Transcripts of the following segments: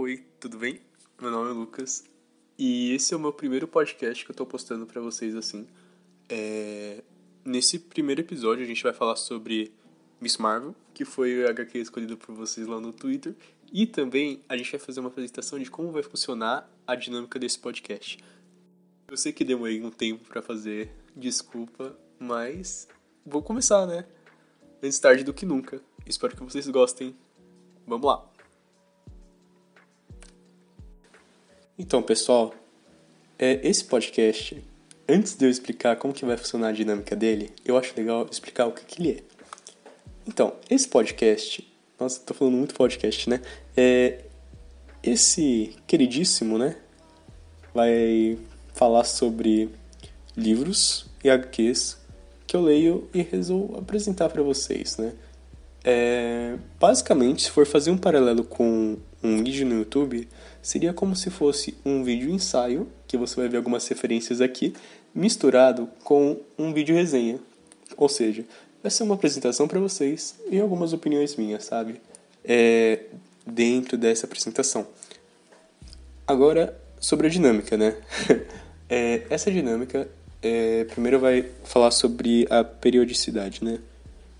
Oi, tudo bem? Meu nome é Lucas e esse é o meu primeiro podcast que eu tô postando para vocês assim. É... Nesse primeiro episódio a gente vai falar sobre Miss Marvel, que foi o HQ escolhido por vocês lá no Twitter, e também a gente vai fazer uma apresentação de como vai funcionar a dinâmica desse podcast. Eu sei que demorei um tempo para fazer, desculpa, mas vou começar, né? Antes tarde do que nunca. Espero que vocês gostem. Vamos lá! Então, pessoal, é, esse podcast, antes de eu explicar como que vai funcionar a dinâmica dele, eu acho legal explicar o que, que ele é. Então, esse podcast, nossa, tô falando muito podcast, né? É, esse queridíssimo, né, vai falar sobre livros e HQs que eu leio e resolvo apresentar para vocês, né? É, basicamente, se for fazer um paralelo com um vídeo no YouTube, seria como se fosse um vídeo ensaio, que você vai ver algumas referências aqui, misturado com um vídeo resenha. Ou seja, vai ser uma apresentação para vocês e algumas opiniões minhas, sabe? É, dentro dessa apresentação. Agora, sobre a dinâmica, né? é, essa dinâmica, é, primeiro vai falar sobre a periodicidade, né?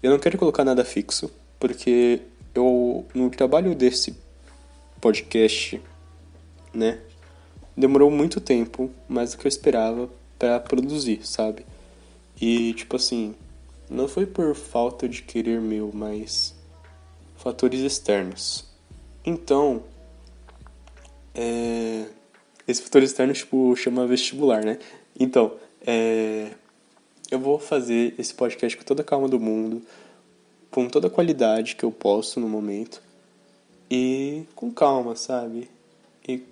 Eu não quero colocar nada fixo, porque eu, no trabalho desse podcast né? Demorou muito tempo, mais do que eu esperava para produzir, sabe? E tipo assim, não foi por falta de querer meu, mas fatores externos. Então, é... esse fator externo tipo chama vestibular, né? Então, é... eu vou fazer esse podcast com toda a calma do mundo, com toda a qualidade que eu posso no momento e com calma, sabe? E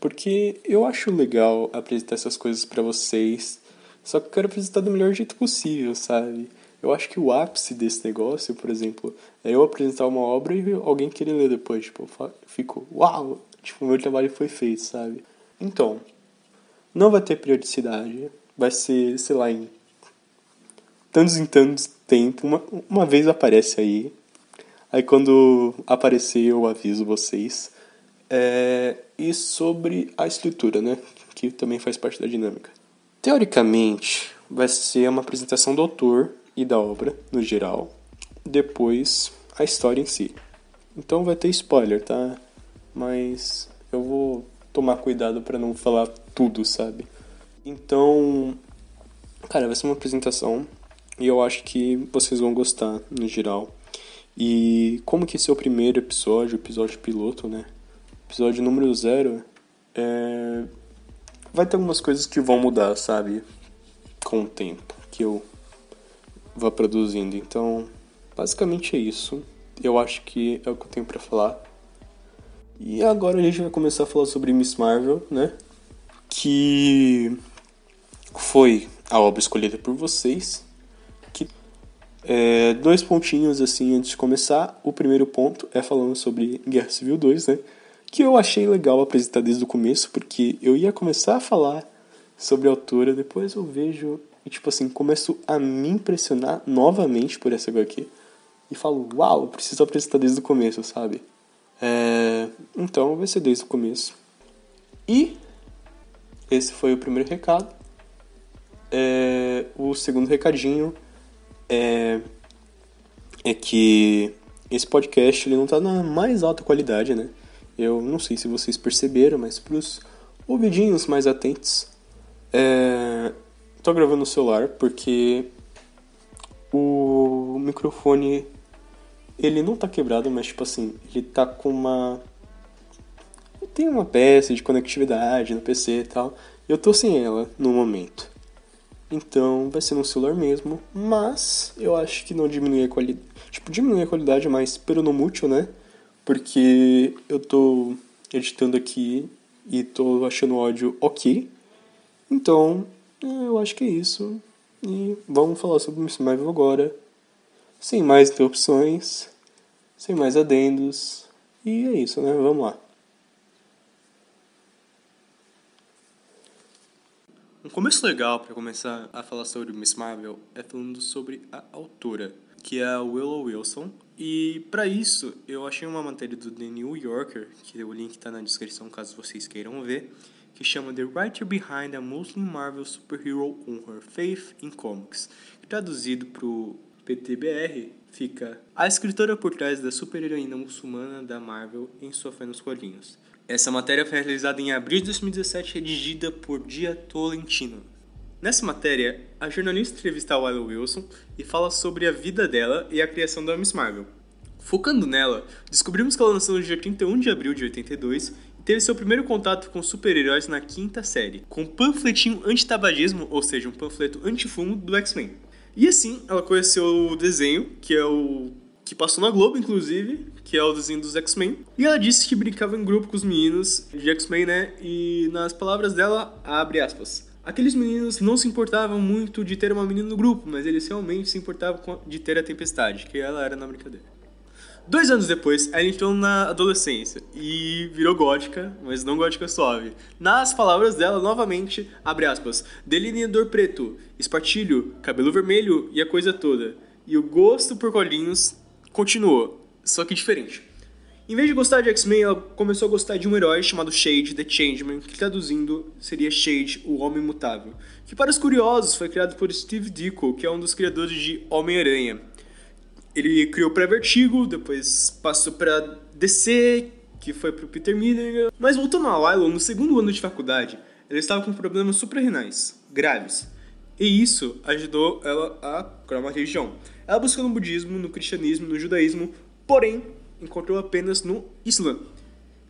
porque eu acho legal apresentar essas coisas para vocês, só que eu quero apresentar do melhor jeito possível, sabe? Eu acho que o ápice desse negócio, por exemplo, é eu apresentar uma obra e alguém querer ler depois. Tipo, eu fico, uau! Tipo, meu trabalho foi feito, sabe? Então, não vai ter periodicidade. Vai ser, sei lá, em tantos em tantos tempo. Uma, uma vez aparece aí. Aí quando aparecer eu aviso vocês. É, e sobre a estrutura, né, que também faz parte da dinâmica. Teoricamente, vai ser uma apresentação do autor e da obra, no geral, depois a história em si. Então vai ter spoiler, tá? Mas eu vou tomar cuidado para não falar tudo, sabe? Então, cara, vai ser uma apresentação e eu acho que vocês vão gostar no geral. E como que esse é o primeiro episódio, episódio piloto, né? Episódio número zero, é... vai ter algumas coisas que vão mudar, sabe? Com o tempo que eu vá produzindo. Então, basicamente é isso. Eu acho que é o que eu tenho para falar. E agora a gente vai começar a falar sobre Miss Marvel, né? Que foi a obra escolhida por vocês. Que é, dois pontinhos assim antes de começar. O primeiro ponto é falando sobre Guerra Civil 2, né? Que eu achei legal apresentar desde o começo, porque eu ia começar a falar sobre a autora, depois eu vejo e, tipo assim, começo a me impressionar novamente por essa HQ e falo, uau, preciso apresentar desde o começo, sabe? É... Então vai ser desde o começo. E esse foi o primeiro recado. É... O segundo recadinho é... é que esse podcast ele não tá na mais alta qualidade, né? Eu não sei se vocês perceberam, mas para os ouvidinhos mais atentos, é... tô gravando no celular porque o microfone ele não tá quebrado, mas tipo assim, ele tá com uma tem uma peça de conectividade no PC e tal. Eu tô sem ela no momento. Então vai ser no celular mesmo, mas eu acho que não diminui a qualidade. Tipo, diminui a qualidade, mas pelo não mútil, né? Porque eu tô editando aqui e tô achando o áudio ok. Então, eu acho que é isso. E vamos falar sobre Miss Marvel agora. Sem mais interrupções, sem mais adendos. E é isso, né? Vamos lá. Um começo legal para começar a falar sobre Miss Marvel é falando sobre a autora, que é a Willow Wilson. E para isso, eu achei uma matéria do The New Yorker, que o link está na descrição caso vocês queiram ver, que chama The Writer Behind a Muslim Marvel Superhero on Her Faith in Comics. Traduzido pro PTBR, fica a escritora por trás da super-heroína muçulmana da Marvel em sua fé nos quadrinhos. Essa matéria foi realizada em abril de 2017, redigida por Dia Tolentino. Nessa matéria, a jornalista entrevista a Willow Wilson e fala sobre a vida dela e a criação da Miss Marvel. Focando nela, descobrimos que ela nasceu no dia 31 de abril de 82 e teve seu primeiro contato com super-heróis na quinta série, com um panfletinho anti-tabagismo, ou seja, um panfleto anti-fumo do X-Men. E assim, ela conheceu o desenho, que é o que passou na Globo, inclusive, que é o desenho dos X-Men. E ela disse que brincava em grupo com os meninos de X-Men, né? E nas palavras dela, abre aspas. Aqueles meninos não se importavam muito de ter uma menina no grupo, mas eles realmente se importavam de ter a tempestade, que ela era na brincadeira. Dois anos depois, ela entrou na adolescência e virou gótica, mas não gótica suave. Nas palavras dela, novamente, abre aspas, delineador preto, espartilho, cabelo vermelho e a coisa toda. E o gosto por colinhos continuou, só que diferente. Em vez de gostar de X-Men, ela começou a gostar de um herói chamado Shade, The Changeman, que traduzindo seria Shade, o Homem Mutável, que para os curiosos foi criado por Steve Ditko, que é um dos criadores de Homem-Aranha. Ele criou para Vertigo, depois passou para DC, que foi para Peter Miller. Mas voltando a Willow, no segundo ano de faculdade, ela estava com problemas suprarrenais graves. E isso ajudou ela a criar uma religião. Ela buscou no budismo, no cristianismo, no judaísmo, porém encontrou apenas no Islã.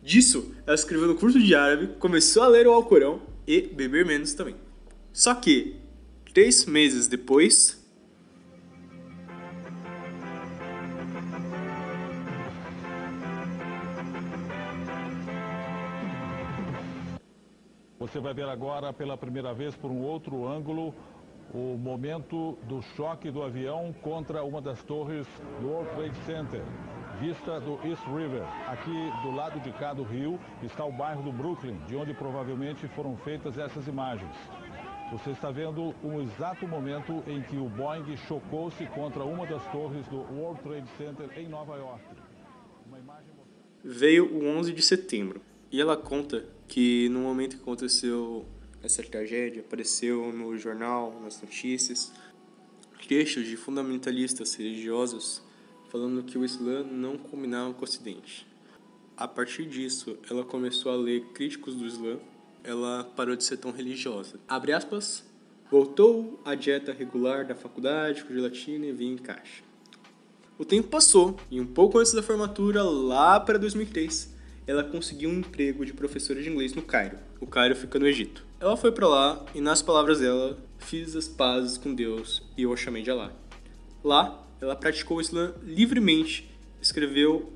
Disso, ela escreveu no curso de árabe, começou a ler o Alcorão e beber menos também. Só que, três meses depois, Você vai ver agora pela primeira vez por um outro ângulo o momento do choque do avião contra uma das torres do World Trade Center. Vista do East River. Aqui do lado de cá do rio está o bairro do Brooklyn, de onde provavelmente foram feitas essas imagens. Você está vendo o exato momento em que o Boeing chocou-se contra uma das torres do World Trade Center em Nova York. Imagem... Veio o 11 de setembro e ela conta que no momento que aconteceu essa tragédia, apareceu no jornal, nas notícias, trechos de fundamentalistas religiosos falando que o Islã não combinava com o Ocidente. A partir disso, ela começou a ler críticos do Islã, ela parou de ser tão religiosa. Abre aspas, voltou à dieta regular da faculdade com gelatina e vinho em caixa. O tempo passou e um pouco antes da formatura, lá para 2003, ela conseguiu um emprego de professora de inglês no Cairo. O Cairo fica no Egito. Ela foi para lá e, nas palavras dela, fiz as pazes com Deus e eu a chamei de Allah. Lá, ela praticou o livremente, escreveu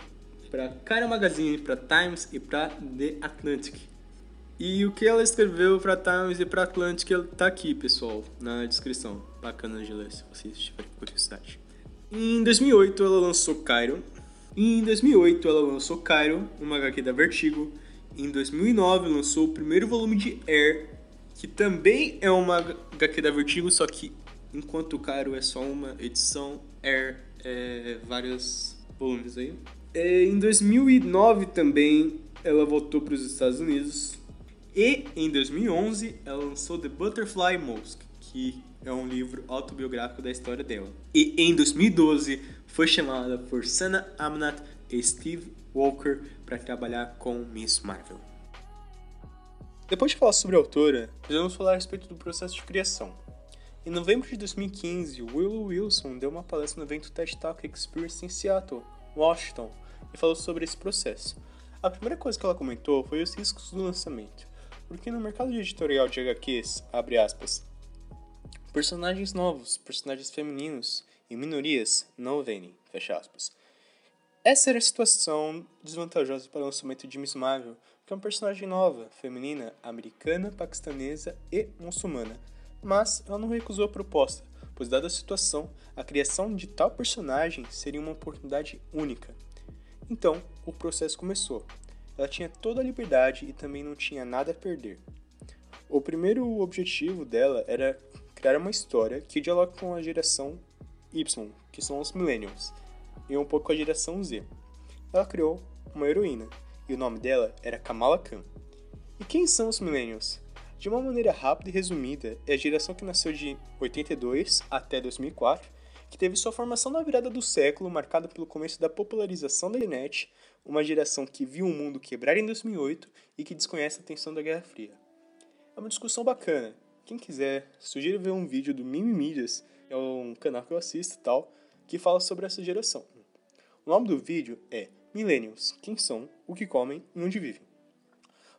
para Cairo Magazine, para Times e para The Atlantic. E o que ela escreveu para Times e para Atlantic está aqui, pessoal, na descrição. Bacana de ler se vocês tiverem curiosidade. Em 2008 ela lançou Cairo, em 2008, ela lançou Cairo, uma HQ da Vertigo. Em 2009, lançou o primeiro volume de Air, que também é uma HQ da Vertigo, só que enquanto o Cairo é só uma edição, Air é vários volumes aí. É, em 2009 também ela voltou para os Estados Unidos. E em 2011 ela lançou The Butterfly Mosque, que é um livro autobiográfico da história dela. E em 2012 foi chamada por Sana Amnat e Steve Walker para trabalhar com Miss Marvel. Depois de falar sobre a autora, vamos falar a respeito do processo de criação. Em novembro de 2015, Willow Wilson deu uma palestra no evento TED Talk Experience em Seattle, Washington, e falou sobre esse processo. A primeira coisa que ela comentou foi os riscos do lançamento, porque no mercado editorial de HQs, abre aspas, Personagens novos, personagens femininos e minorias não vendem, fecha aspas. Essa era a situação desvantajosa para o lançamento de Miss Marvel, que é uma personagem nova, feminina, americana, paquistanesa e muçulmana. Mas ela não recusou a proposta, pois, dada a situação, a criação de tal personagem seria uma oportunidade única. Então, o processo começou. Ela tinha toda a liberdade e também não tinha nada a perder. O primeiro objetivo dela era criar uma história que dialogue com a geração Y, que são os Millennials, e um pouco a geração Z. Ela criou uma heroína, e o nome dela era Kamala Khan. E quem são os Millennials? De uma maneira rápida e resumida, é a geração que nasceu de 82 até 2004, que teve sua formação na virada do século, marcada pelo começo da popularização da internet, uma geração que viu o mundo quebrar em 2008 e que desconhece a tensão da Guerra Fria. É uma discussão bacana. Quem quiser, sugiro ver um vídeo do Mimi Mídias, é um canal que eu assisto e tal, que fala sobre essa geração. O nome do vídeo é Millennials, quem são, o que comem e onde vivem.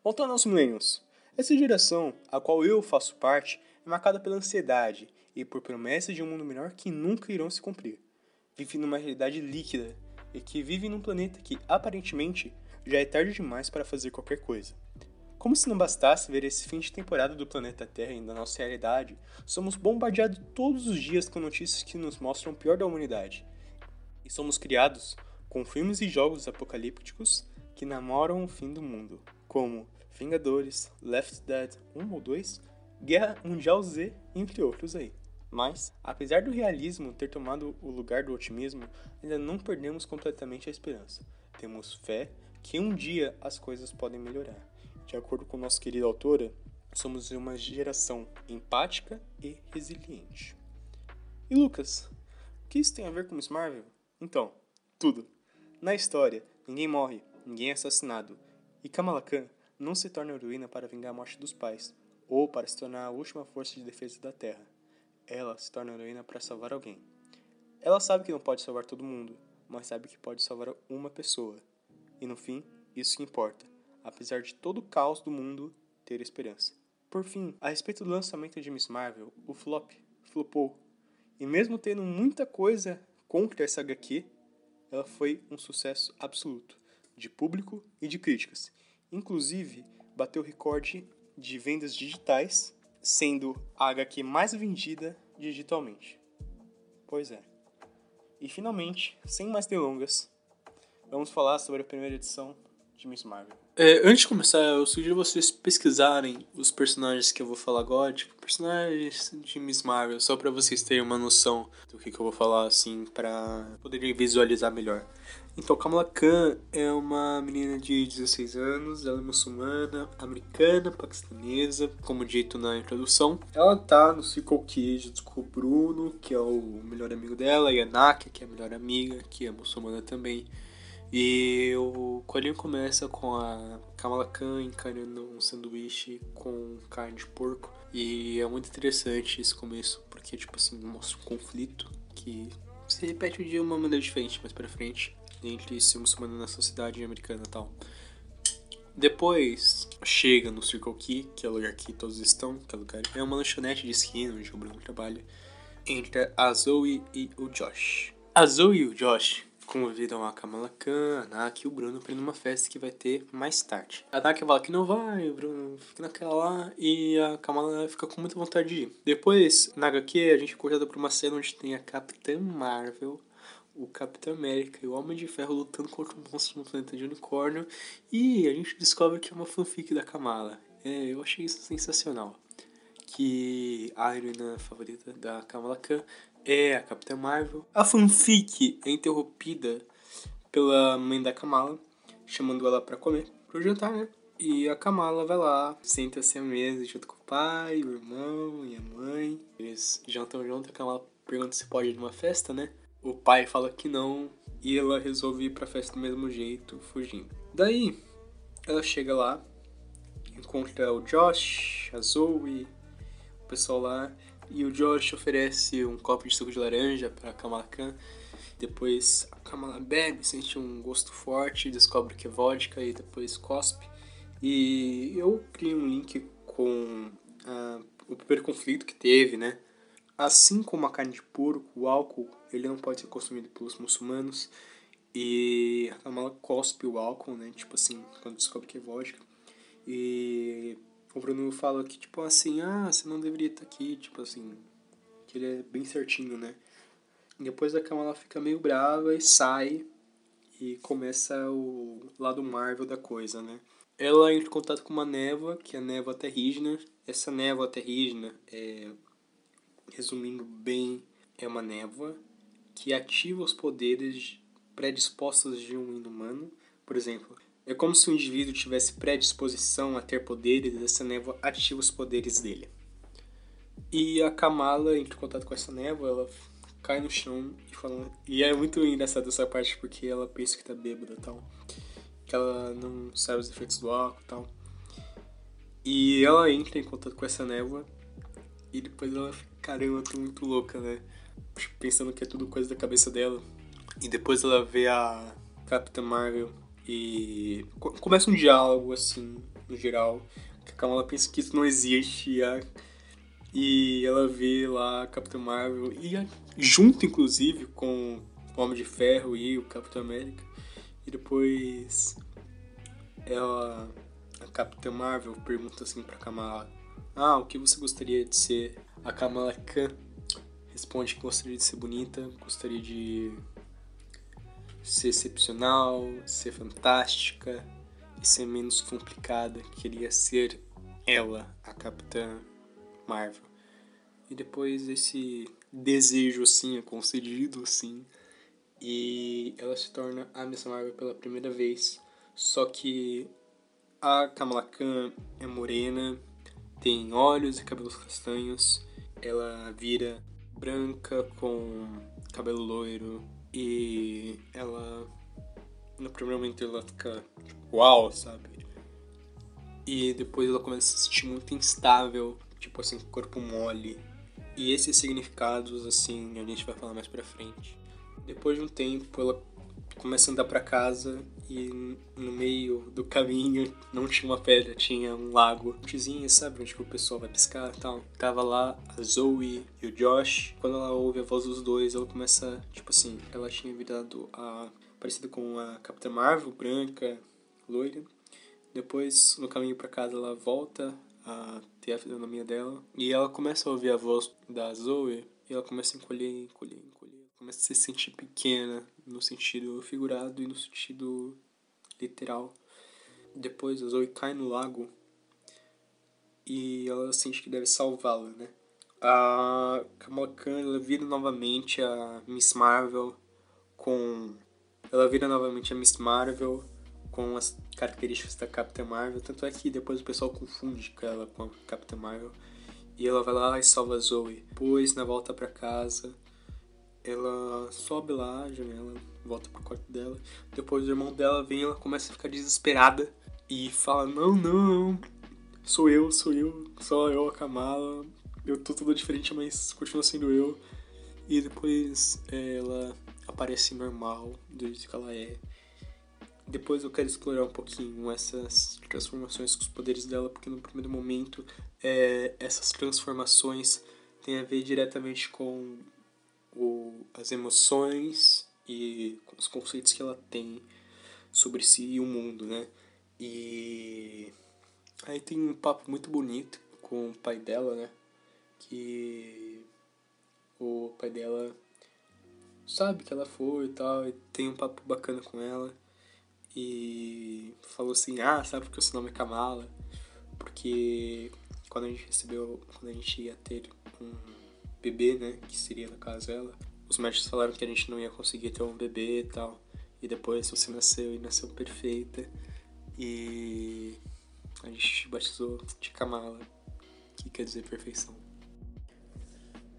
Voltando aos Millennials, essa geração, a qual eu faço parte, é marcada pela ansiedade e por promessas de um mundo melhor que nunca irão se cumprir. Vive numa realidade líquida e que vive num planeta que, aparentemente, já é tarde demais para fazer qualquer coisa. Como se não bastasse ver esse fim de temporada do planeta Terra e da nossa realidade, somos bombardeados todos os dias com notícias que nos mostram o pior da humanidade. E somos criados com filmes e jogos apocalípticos que namoram o fim do mundo, como Vingadores, Left Dead 1 ou 2, Guerra Mundial Z, entre outros aí. Mas, apesar do realismo ter tomado o lugar do otimismo, ainda não perdemos completamente a esperança. Temos fé que um dia as coisas podem melhorar. De acordo com nossa querida autora, somos uma geração empática e resiliente. E Lucas, o que isso tem a ver com Miss Marvel? Então, tudo. Na história, ninguém morre, ninguém é assassinado. E Kamala Khan não se torna heroína para vingar a morte dos pais, ou para se tornar a última força de defesa da Terra. Ela se torna heroína para salvar alguém. Ela sabe que não pode salvar todo mundo, mas sabe que pode salvar uma pessoa. E no fim, isso que importa, apesar de todo o caos do mundo, ter esperança. Por fim, a respeito do lançamento de Miss Marvel, o flop flopou. E mesmo tendo muita coisa contra essa HQ, ela foi um sucesso absoluto, de público e de críticas. Inclusive, bateu recorde de vendas digitais, sendo a HQ mais vendida digitalmente. Pois é. E finalmente, sem mais delongas, vamos falar sobre a primeira edição de Miss Marvel. É, antes de começar, eu sugiro vocês pesquisarem os personagens que eu vou falar agora, tipo, personagens de Miss Marvel, só para vocês terem uma noção do que, que eu vou falar, assim, para poderem visualizar melhor. Então, Kamala Khan é uma menina de 16 anos, ela é muçulmana, americana, paquistanesa, como dito na introdução. Ela tá no Circle Kids com o Bruno, que é o melhor amigo dela, e a Nakia, que é a melhor amiga, que é muçulmana também. E o quadrinho começa com a Kamala Khan encarando um sanduíche com carne de porco. E é muito interessante esse começo, porque, tipo assim, mostra um conflito que se repete de uma maneira diferente mais pra frente entre ser muçulmano na sociedade americana e tal. Depois chega no Circle Key, que é o lugar que todos estão, que é, lugar, é uma lanchonete de esquina onde o Bruno trabalha, entre a Zoe e o Josh. A Zoe e o Josh convidam a Kamala Khan, a Naki e o Bruno para ir numa festa que vai ter mais tarde. A Naki fala que não vai, o Bruno fica naquela lá e a Kamala fica com muita vontade de ir. Depois, na HQ, a gente é cortada uma cena onde tem a Capitã Marvel, o Capitão América e o Homem de Ferro lutando contra um monstro no planeta de unicórnio e a gente descobre que é uma fanfic da Kamala. É, eu achei isso sensacional. Que a heroína favorita da Kamala Khan é a Capitã Marvel. A fanfic é interrompida pela mãe da Kamala, chamando ela para comer, pro jantar, né? E a Kamala vai lá, senta-se à mesa junto com o pai, o irmão e a mãe. Eles jantam junto, a Kamala pergunta se pode ir numa festa, né? O pai fala que não e ela resolve ir pra festa do mesmo jeito, fugindo. Daí, ela chega lá, encontra o Josh, a Zoe, o pessoal lá e o Josh oferece um copo de suco de laranja para Kamala Khan. Depois a Kamala bebe, sente um gosto forte, descobre que é vodka e depois cospe. E eu criei um link com uh, o primeiro conflito que teve, né? Assim como a carne de porco, o álcool ele não pode ser consumido pelos muçulmanos. E a Kamala cospe o álcool, né? Tipo assim, quando descobre que é vodka. E o Bruno fala que, tipo assim, ah, você não deveria estar aqui, tipo assim, que ele é bem certinho, né? E depois a Kamala fica meio brava e sai e começa o lado Marvel da coisa, né? Ela entra em contato com uma névoa, que é a névoa terrígena. Essa névoa terrígena, é, resumindo bem, é uma névoa que ativa os poderes predispostos de um inumano. Por exemplo, é como se o indivíduo tivesse predisposição a ter poderes e essa névoa ativa os poderes dele. E a Kamala entra em contato com essa névoa, ela cai no chão e fala. E é muito engraçado essa parte porque ela pensa que tá bêbada e tal. Que ela não sabe os efeitos do álcool e tal. E ela entra em contato com essa névoa e depois ela fica, caramba, tô muito louca, né? Pensando que é tudo coisa da cabeça dela. E depois ela vê a Capitã Marvel e começa um diálogo, assim, no geral. Que a Kamala pensa que isso não existe e, a... e ela vê lá a Capitã Marvel e a... junto, inclusive, com o Homem de Ferro e o Capitão América. E depois ela, a Capitã Marvel pergunta assim pra Kamala ah, o que você gostaria de ser? A Kamala Khan responde que gostaria de ser bonita, gostaria de ser excepcional, ser fantástica e ser menos complicada. Queria ser ela, a Capitã Marvel. E depois esse desejo assim é concedido assim e ela se torna a Miss Marvel pela primeira vez. Só que a Kamala Khan é morena, tem olhos e cabelos castanhos. Ela vira branca com cabelo loiro e ela no primeiro momento ela fica tipo, uau, sabe? E depois ela começa a se sentir muito instável, tipo assim, corpo mole. E esses significados, assim, a gente vai falar mais pra frente. Depois de um tempo, ela começa a andar para casa e no meio do caminho não tinha uma pedra, tinha um lago. Tizinha, sabe onde que o pessoal vai pescar e tal. Tava lá a Zoe e o Josh. Quando ela ouve a voz dos dois, ela começa, tipo assim, ela tinha virado a parecida com a Capitã Marvel, branca, loira. Depois, no caminho para casa, ela volta a ter a fisionomia dela e ela começa a ouvir a voz da Zoe e ela começa a encolher, encolher, encolher. Começa a se sentir pequena, no sentido figurado e no sentido literal. Depois a Zoe cai no lago e ela sente que deve salvá-la, né? A Kamala Khan ela vira novamente a Miss Marvel com ela vira novamente a Miss Marvel com as características da Capitã Marvel, tanto é que depois o pessoal confunde ela com a Capitã Marvel. E ela vai lá e salva a Zoe. Depois, na volta para casa, ela sobe lá a janela, volta pro quarto dela. Depois o irmão dela vem ela começa a ficar desesperada e fala: Não, não, sou eu, sou eu, só eu, a Kamala. Eu tô tudo diferente, mas continua sendo eu. E depois é, ela aparece normal, do jeito que ela é. Depois eu quero explorar um pouquinho essas transformações com os poderes dela, porque no primeiro momento é, essas transformações têm a ver diretamente com o, as emoções e os conceitos que ela tem sobre si e o mundo, né? E aí tem um papo muito bonito com o pai dela, né? Que o pai dela sabe que ela foi e tal, e tem um papo bacana com ela. E falou assim, ah, sabe porque o seu nome é Kamala? Porque quando a gente recebeu, quando a gente ia ter um bebê, né? Que seria no caso ela. Os médicos falaram que a gente não ia conseguir ter um bebê e tal. E depois você nasceu e nasceu perfeita. E a gente batizou de Kamala, que quer dizer perfeição.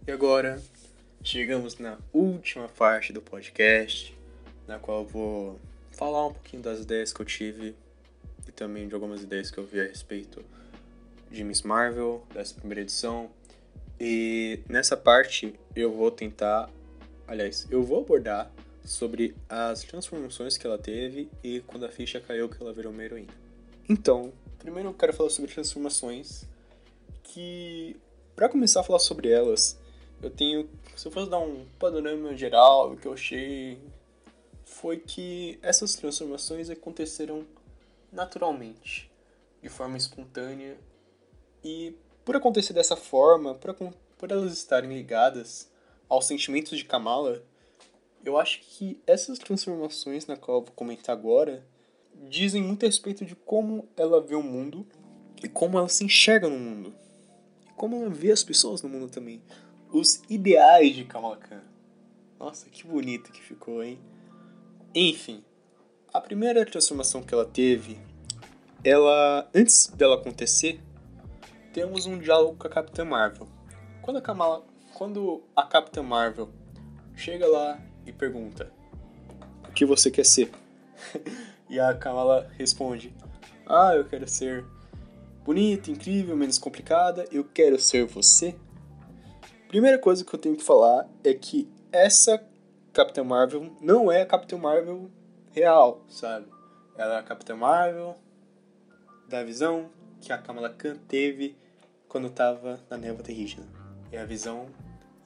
E agora chegamos na última parte do podcast, na qual vou falar um pouquinho das ideias que eu tive e também de algumas ideias que eu vi a respeito de Miss Marvel, dessa primeira edição, e nessa parte eu vou tentar, aliás, eu vou abordar sobre as transformações que ela teve e quando a ficha caiu que ela virou uma heroína. Então, primeiro eu quero falar sobre transformações que para começar a falar sobre elas, eu tenho, se eu fosse dar um panorama geral, o que eu achei foi que essas transformações aconteceram naturalmente, de forma espontânea e por acontecer dessa forma, por, por elas estarem ligadas aos sentimentos de Kamala, eu acho que essas transformações na qual eu vou comentar agora dizem muito a respeito de como ela vê o mundo e como ela se enxerga no mundo. E como ela vê as pessoas no mundo também. Os ideais de Kamala Khan. Nossa, que bonito que ficou, hein? Enfim, a primeira transformação que ela teve, ela antes dela acontecer, temos um diálogo com a Capitã Marvel. Quando a Kamala, quando a Capitã Marvel chega lá e pergunta: "O que você quer ser?" e a Kamala responde: "Ah, eu quero ser bonita, incrível, menos complicada, eu quero ser você." Primeira coisa que eu tenho que falar é que essa Capitã Marvel não é a Capitã Marvel real, sabe? Ela é a Capitã Marvel da visão que a Kamala Khan teve quando estava na névoa terrígena. É a visão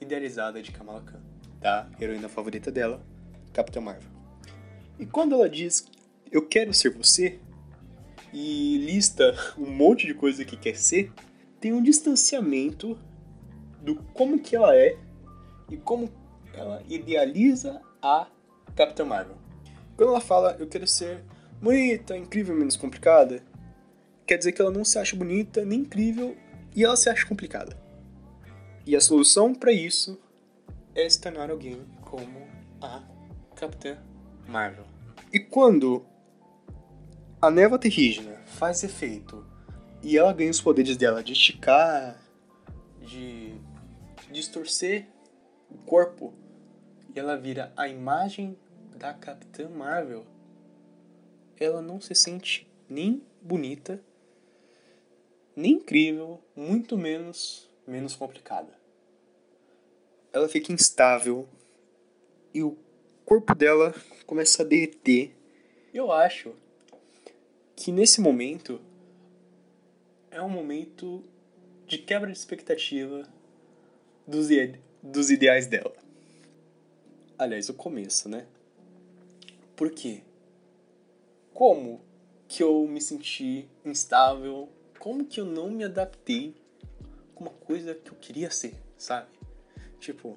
idealizada de Kamala Khan, da heroína favorita dela, Capitã Marvel. E quando ela diz eu quero ser você e lista um monte de coisa que quer ser, tem um distanciamento do como que ela é e como ela idealiza a Capitã Marvel. Quando ela fala eu quero ser bonita, incrível, menos complicada, quer dizer que ela não se acha bonita nem incrível e ela se acha complicada. E a solução para isso é se tornar alguém como a Capitã Marvel. E quando a névoa terrígena faz efeito e ela ganha os poderes dela de esticar, de distorcer o corpo e ela vira a imagem da Capitã Marvel, ela não se sente nem bonita, nem incrível, muito menos menos complicada. Ela fica instável e o corpo dela começa a derreter. Eu acho que nesse momento é um momento de quebra de expectativa dos, dos ideais dela. Aliás, o começo, né? Por quê? Como que eu me senti instável? Como que eu não me adaptei com uma coisa que eu queria ser, sabe? Tipo,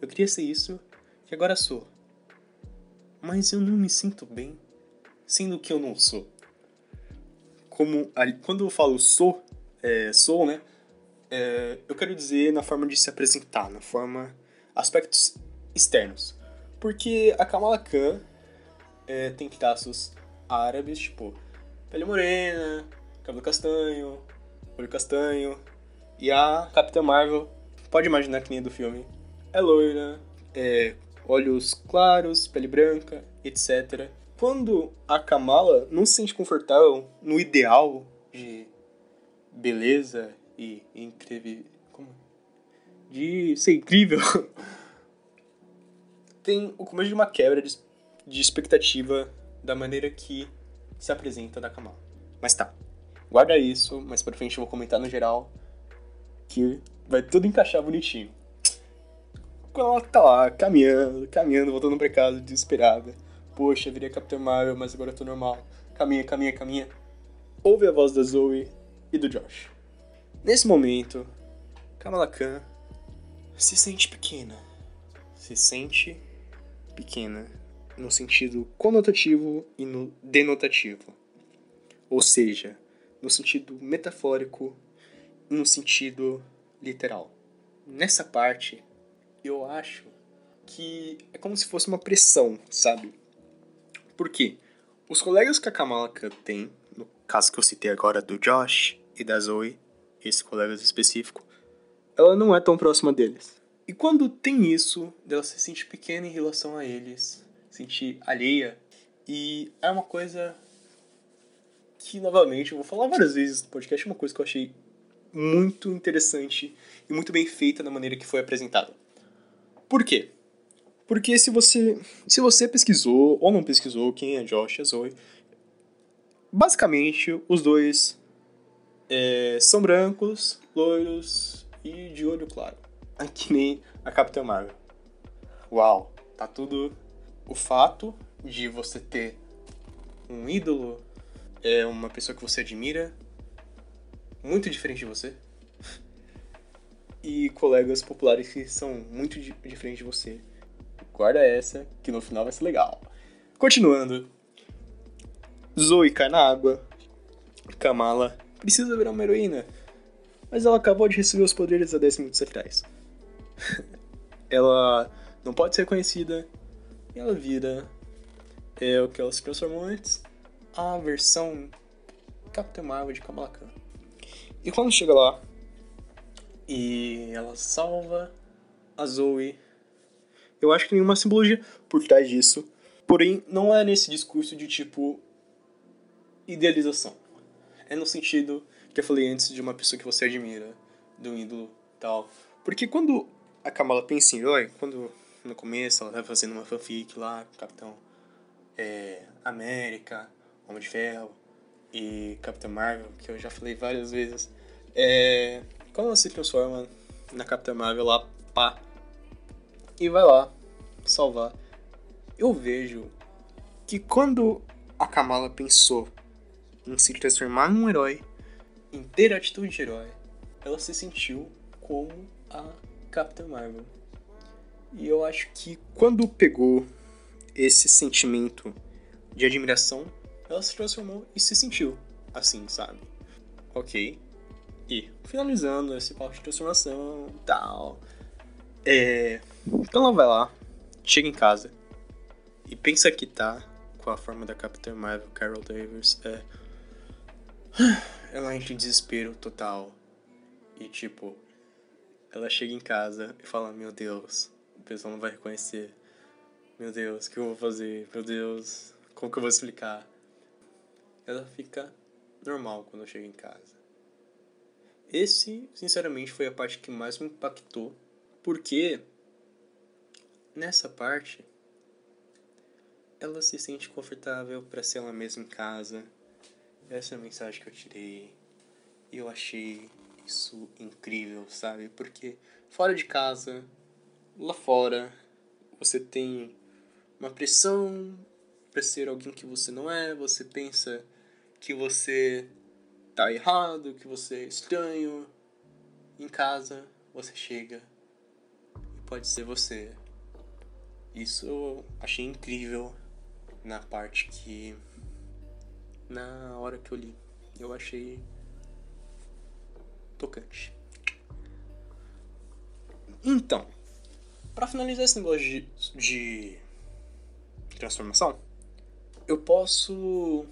eu queria ser isso e agora sou. Mas eu não me sinto bem sendo que eu não sou. Como quando eu falo sou, é, sou, né? É, eu quero dizer na forma de se apresentar, na forma aspectos externos. Porque a Kamala Khan é, tem traços árabes, tipo pele morena, cabelo castanho, olho castanho. E a Capitã Marvel, pode imaginar que nem do filme, é loira, é, olhos claros, pele branca, etc. Quando a Kamala não se sente confortável no ideal de beleza e incrível. Como? De ser incrível. tem o começo de uma quebra de, de expectativa da maneira que se apresenta da Kamala. Mas tá, guarda isso, mas pra frente eu vou comentar no geral que vai tudo encaixar bonitinho. Quando ela tá lá, caminhando, caminhando, voltando pra casa, desesperada. Poxa, virei Capitã Marvel, mas agora eu tô normal. Caminha, caminha, caminha. Ouve a voz da Zoe e do Josh. Nesse momento, Kamala Khan se sente pequena. Se sente pequena no sentido conotativo e no denotativo. Ou seja, no sentido metafórico e no sentido literal. Nessa parte, eu acho que é como se fosse uma pressão, sabe? Por quê? Os colegas que a Kamala tem, no caso que eu citei agora do Josh e da Zoe, esse colegas específico, ela não é tão próxima deles. E quando tem isso, dela se sentir pequena em relação a eles, sentir alheia, e é uma coisa que, novamente, eu vou falar várias vezes no podcast, é uma coisa que eu achei muito interessante e muito bem feita na maneira que foi apresentada. Por quê? Porque se você, se você pesquisou ou não pesquisou quem é Josh e a Zoe, basicamente os dois é, são brancos, loiros e de olho claro que nem a Capitã Marvel. Uau, tá tudo. O fato de você ter um ídolo, é uma pessoa que você admira, muito diferente de você, e colegas populares que são muito diferentes de você. Guarda essa, que no final vai ser legal. Continuando. Zoe cai na água. Kamala precisa virar uma heroína. Mas ela acabou de receber os poderes há 10 minutos atrás. ela não pode ser reconhecida. E ela vira é, o que ela se transformou antes, a versão Capitã Marvel de Kamala Khan. E quando chega lá, e ela salva a Zoe, eu acho que tem uma simbologia por trás disso. Porém, não é nesse discurso de tipo idealização. É no sentido que eu falei antes de uma pessoa que você admira, do ídolo tal. Porque quando a Kamala pensa em herói, quando no começo ela tá fazendo uma fanfic lá, Capitão é, América, Homem de Ferro e Capitã Marvel, que eu já falei várias vezes, é, quando ela se transforma na Capitã Marvel lá, pá, e vai lá salvar, eu vejo que quando a Kamala pensou em se transformar num herói, em ter atitude de herói, ela se sentiu como a Capitã Marvel. E eu acho que quando pegou esse sentimento de admiração, ela se transformou e se sentiu assim, sabe? Ok. E finalizando esse papo de transformação e tal. É. Então ela vai lá, chega em casa e pensa que tá com a forma da Capitã Marvel, Carol Danvers. É. Ela entra em desespero total. E tipo, ela chega em casa e fala: Meu Deus, o pessoal não vai reconhecer. Meu Deus, o que eu vou fazer? Meu Deus, como que eu vou explicar? Ela fica normal quando chega em casa. Esse, sinceramente, foi a parte que mais me impactou, porque nessa parte ela se sente confortável para ser ela mesma em casa. Essa é a mensagem que eu tirei. E eu achei isso incrível, sabe? Porque fora de casa, lá fora, você tem uma pressão para ser alguém que você não é, você pensa que você tá errado, que você é estranho. Em casa, você chega e pode ser você. Isso eu achei incrível na parte que na hora que eu li. Eu achei tocante. Então, para finalizar esse negócio de, de transformação, eu posso.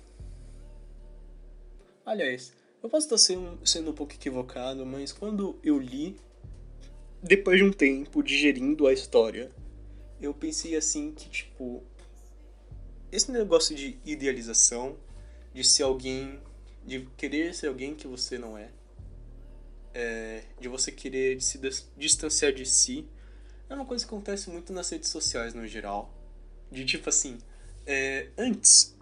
Aliás, eu posso estar sendo, sendo um pouco equivocado, mas quando eu li, depois de um tempo digerindo a história, eu pensei assim que, tipo, esse negócio de idealização, de ser alguém, de querer ser alguém que você não é, é, de você querer se distanciar de si, é uma coisa que acontece muito nas redes sociais no geral. De tipo assim, é, antes,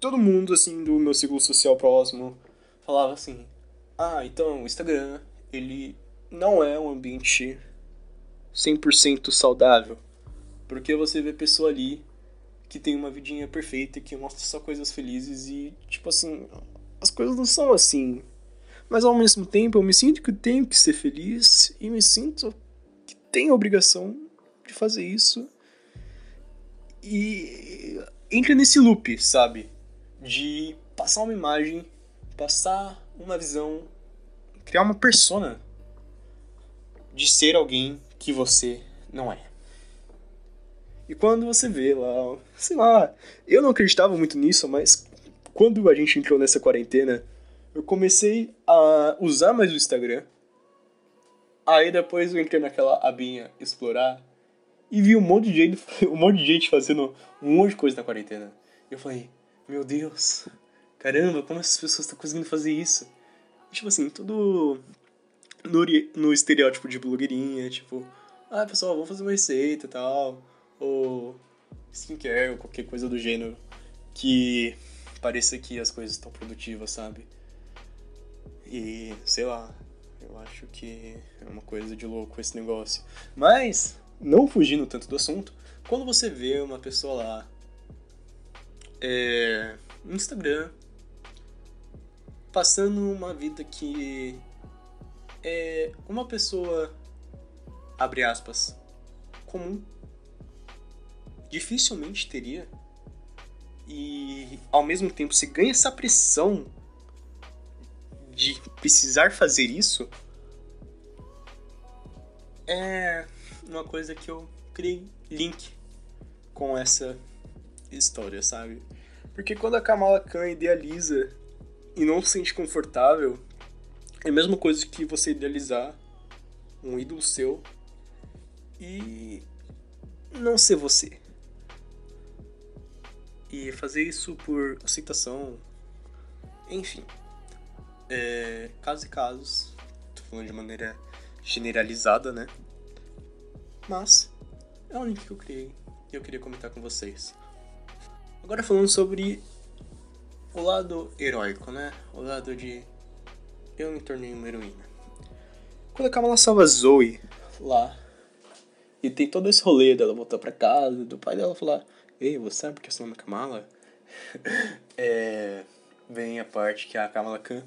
todo mundo assim do meu ciclo social próximo falava assim: ah, então o Instagram, ele não é um ambiente 100% saudável. Porque você vê pessoa ali que tem uma vidinha perfeita, que mostra só coisas felizes e, tipo assim, as coisas não são assim. Mas ao mesmo tempo eu me sinto que tenho que ser feliz e me sinto que tenho a obrigação de fazer isso. E entra nesse loop, sabe? De passar uma imagem, passar uma visão, criar uma persona de ser alguém que você não é. E quando você vê lá, sei lá, eu não acreditava muito nisso, mas quando a gente entrou nessa quarentena, eu comecei a usar mais o Instagram. Aí depois eu entrei naquela abinha explorar e vi um monte de gente, um monte de gente fazendo um monte de coisa na quarentena. Eu falei, meu Deus, caramba, como essas pessoas estão conseguindo fazer isso? Tipo assim, tudo no, no estereótipo de blogueirinha, tipo, ah, pessoal, vamos fazer uma receita e tal, ou skincare, ou qualquer coisa do gênero que pareça que as coisas estão produtivas, sabe? E sei lá, eu acho que é uma coisa de louco esse negócio. Mas, não fugindo tanto do assunto, quando você vê uma pessoa lá é, Instagram passando uma vida que é uma pessoa abre aspas comum dificilmente teria e ao mesmo tempo se ganha essa pressão de precisar fazer isso, é. uma coisa que eu criei link com essa história, sabe? Porque quando a Kamala Khan idealiza e não se sente confortável, é a mesma coisa que você idealizar um ídolo seu e não ser você. E fazer isso por aceitação, enfim. É, casos e casos, tô falando de maneira generalizada, né? Mas é o link que eu criei e eu queria comentar com vocês. Agora falando sobre o lado heróico, né? O lado de eu me tornei uma heroína. Quando a Kamala salva Zoe lá, e tem todo esse rolê dela voltar pra casa, do pai dela falar: Ei, você sabe porque eu sou nome Kamala? é, vem a parte que a Kamala Khan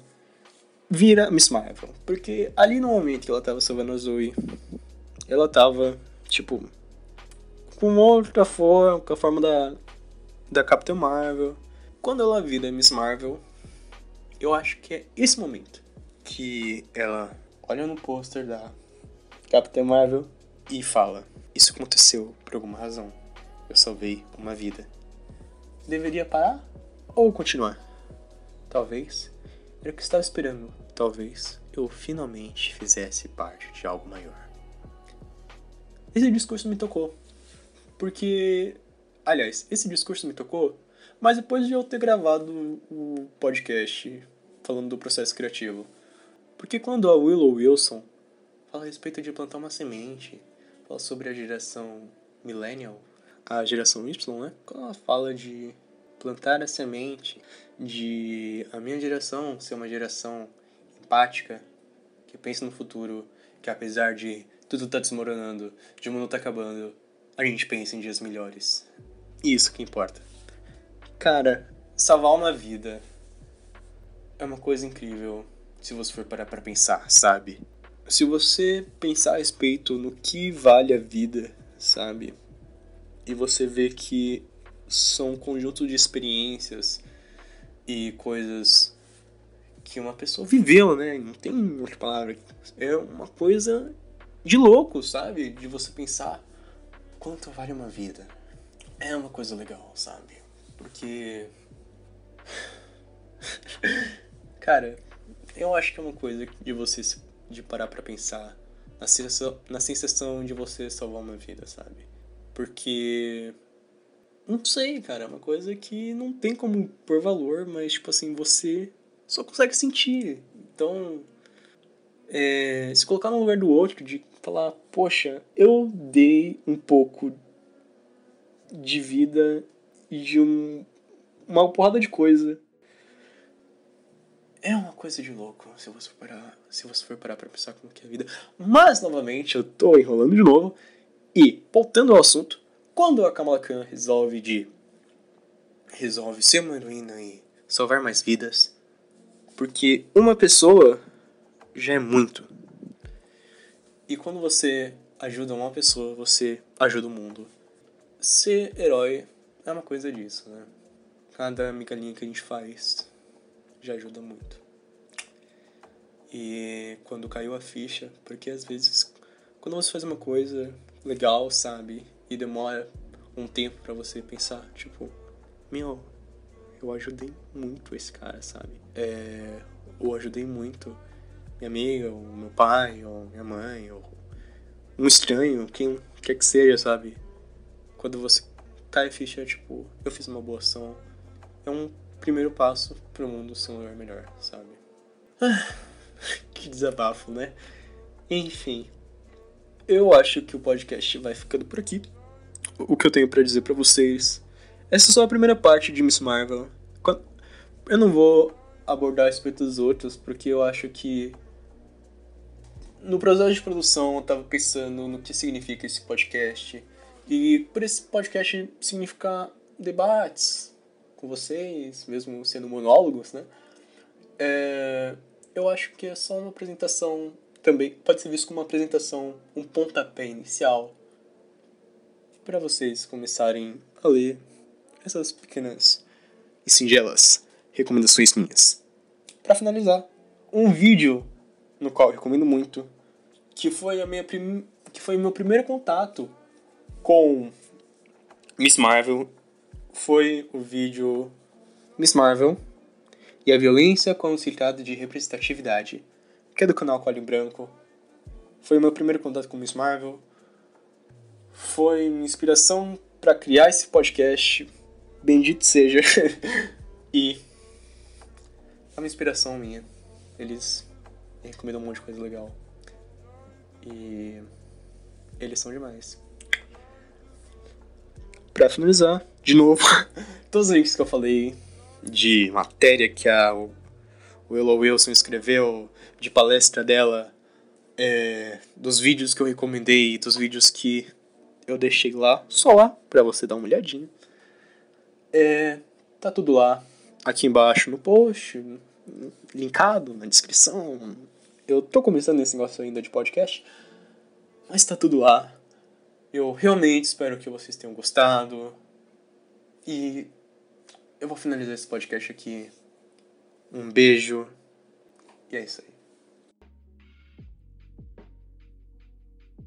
vira Miss Marvel. Porque ali no momento que ela tava salvando a Zoe, ela tava, tipo, com outra forma, com a forma da da Capitã Marvel. Quando ela vira Miss Marvel, eu acho que é esse momento que ela olha no pôster da Capitã Marvel e fala: Isso aconteceu por alguma razão. Eu salvei uma vida. Deveria parar ou continuar? Talvez era o que estava esperando. Talvez eu finalmente fizesse parte de algo maior. Esse discurso me tocou. Porque Aliás, esse discurso me tocou, mas depois de eu ter gravado o podcast falando do processo criativo. Porque quando a Willow Wilson fala a respeito de plantar uma semente, fala sobre a geração millennial, a geração Y, né? Quando ela fala de plantar a semente, de a minha geração ser uma geração empática, que pensa no futuro, que apesar de tudo tá desmoronando, de mundo tá acabando, a gente pensa em dias melhores. Isso que importa. Cara, salvar uma vida é uma coisa incrível se você for parar pra pensar, sabe? Se você pensar a respeito no que vale a vida, sabe? E você vê que são um conjunto de experiências e coisas que uma pessoa viveu, né? Não tem outra palavra. É uma coisa de louco, sabe? De você pensar quanto vale uma vida é uma coisa legal, sabe? Porque. Cara, eu acho que é uma coisa de você de parar pra pensar na sensação, na sensação de você salvar uma vida, sabe? Porque. Não sei, cara, é uma coisa que não tem como pôr valor, mas, tipo assim, você só consegue sentir. Então, é, se colocar no lugar do outro, de falar, poxa, eu dei um pouco de vida e de um, uma porrada de coisa. É uma coisa de louco se você for parar, se você for parar pra pensar como que é a vida. Mas, novamente, eu tô enrolando de novo. E, voltando ao assunto, quando a Kamala Khan resolve de... Resolve ser uma heroína e salvar mais vidas. Porque uma pessoa já é muito. E quando você ajuda uma pessoa, você ajuda o mundo ser herói é uma coisa disso, né? Cada migalhinha que a gente faz já ajuda muito. E quando caiu a ficha, porque às vezes quando você faz uma coisa legal, sabe, e demora um tempo para você pensar, tipo, meu, eu ajudei muito esse cara, sabe? É, ou ajudei muito minha amiga, ou meu pai, ou minha mãe, ou um estranho, quem quer que seja, sabe? Quando você cai a ficha, tipo, eu fiz uma boa ação, é um primeiro passo pro mundo ser um lugar melhor, sabe? Ah, que desabafo, né? Enfim, eu acho que o podcast vai ficando por aqui. O que eu tenho para dizer para vocês. Essa é só a primeira parte de Miss Marvel. Eu não vou abordar a respeito dos outros, porque eu acho que no processo de produção eu tava pensando no que significa esse podcast e por esse podcast significar debates com vocês, mesmo sendo monólogos, né? É, eu acho que é só uma apresentação também, pode ser visto como uma apresentação, um pontapé inicial para vocês começarem a ler essas pequenas e singelas recomendações minhas. Para finalizar, um vídeo no qual recomendo muito, que foi a minha prim que foi meu primeiro contato com Miss Marvel, foi o vídeo Miss Marvel e a violência com o significado de representatividade, que é do canal Colin Branco. Foi o meu primeiro contato com Miss Marvel. Foi minha inspiração para criar esse podcast. Bendito seja. e é uma inspiração minha. Eles recomendam um monte de coisa legal. E eles são demais. Pra finalizar, de novo, todos os links que eu falei de matéria que a Willow Wilson escreveu, de palestra dela, é, dos vídeos que eu recomendei, dos vídeos que eu deixei lá, só lá, pra você dar uma olhadinha. É, tá tudo lá, aqui embaixo no post, linkado na descrição. Eu tô começando esse negócio ainda de podcast, mas tá tudo lá. Eu realmente espero que vocês tenham gostado. E eu vou finalizar esse podcast aqui. Um beijo. E é isso aí.